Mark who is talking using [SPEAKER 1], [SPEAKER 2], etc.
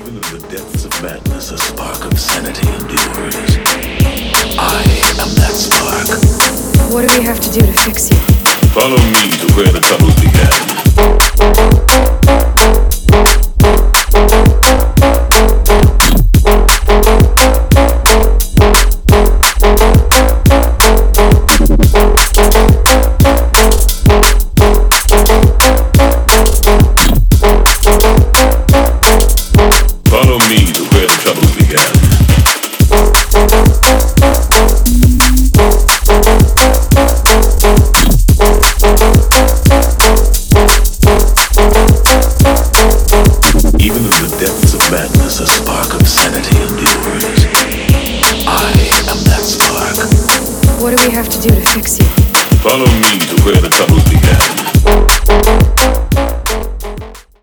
[SPEAKER 1] Even in the depths of madness, a spark of sanity endures. I am that spark.
[SPEAKER 2] What do we have to do to fix you?
[SPEAKER 1] Follow me to where the trouble began. The depths of madness, a spark of sanity endures. I am that spark.
[SPEAKER 2] What do we have to do to fix you?
[SPEAKER 1] Follow me to where the trouble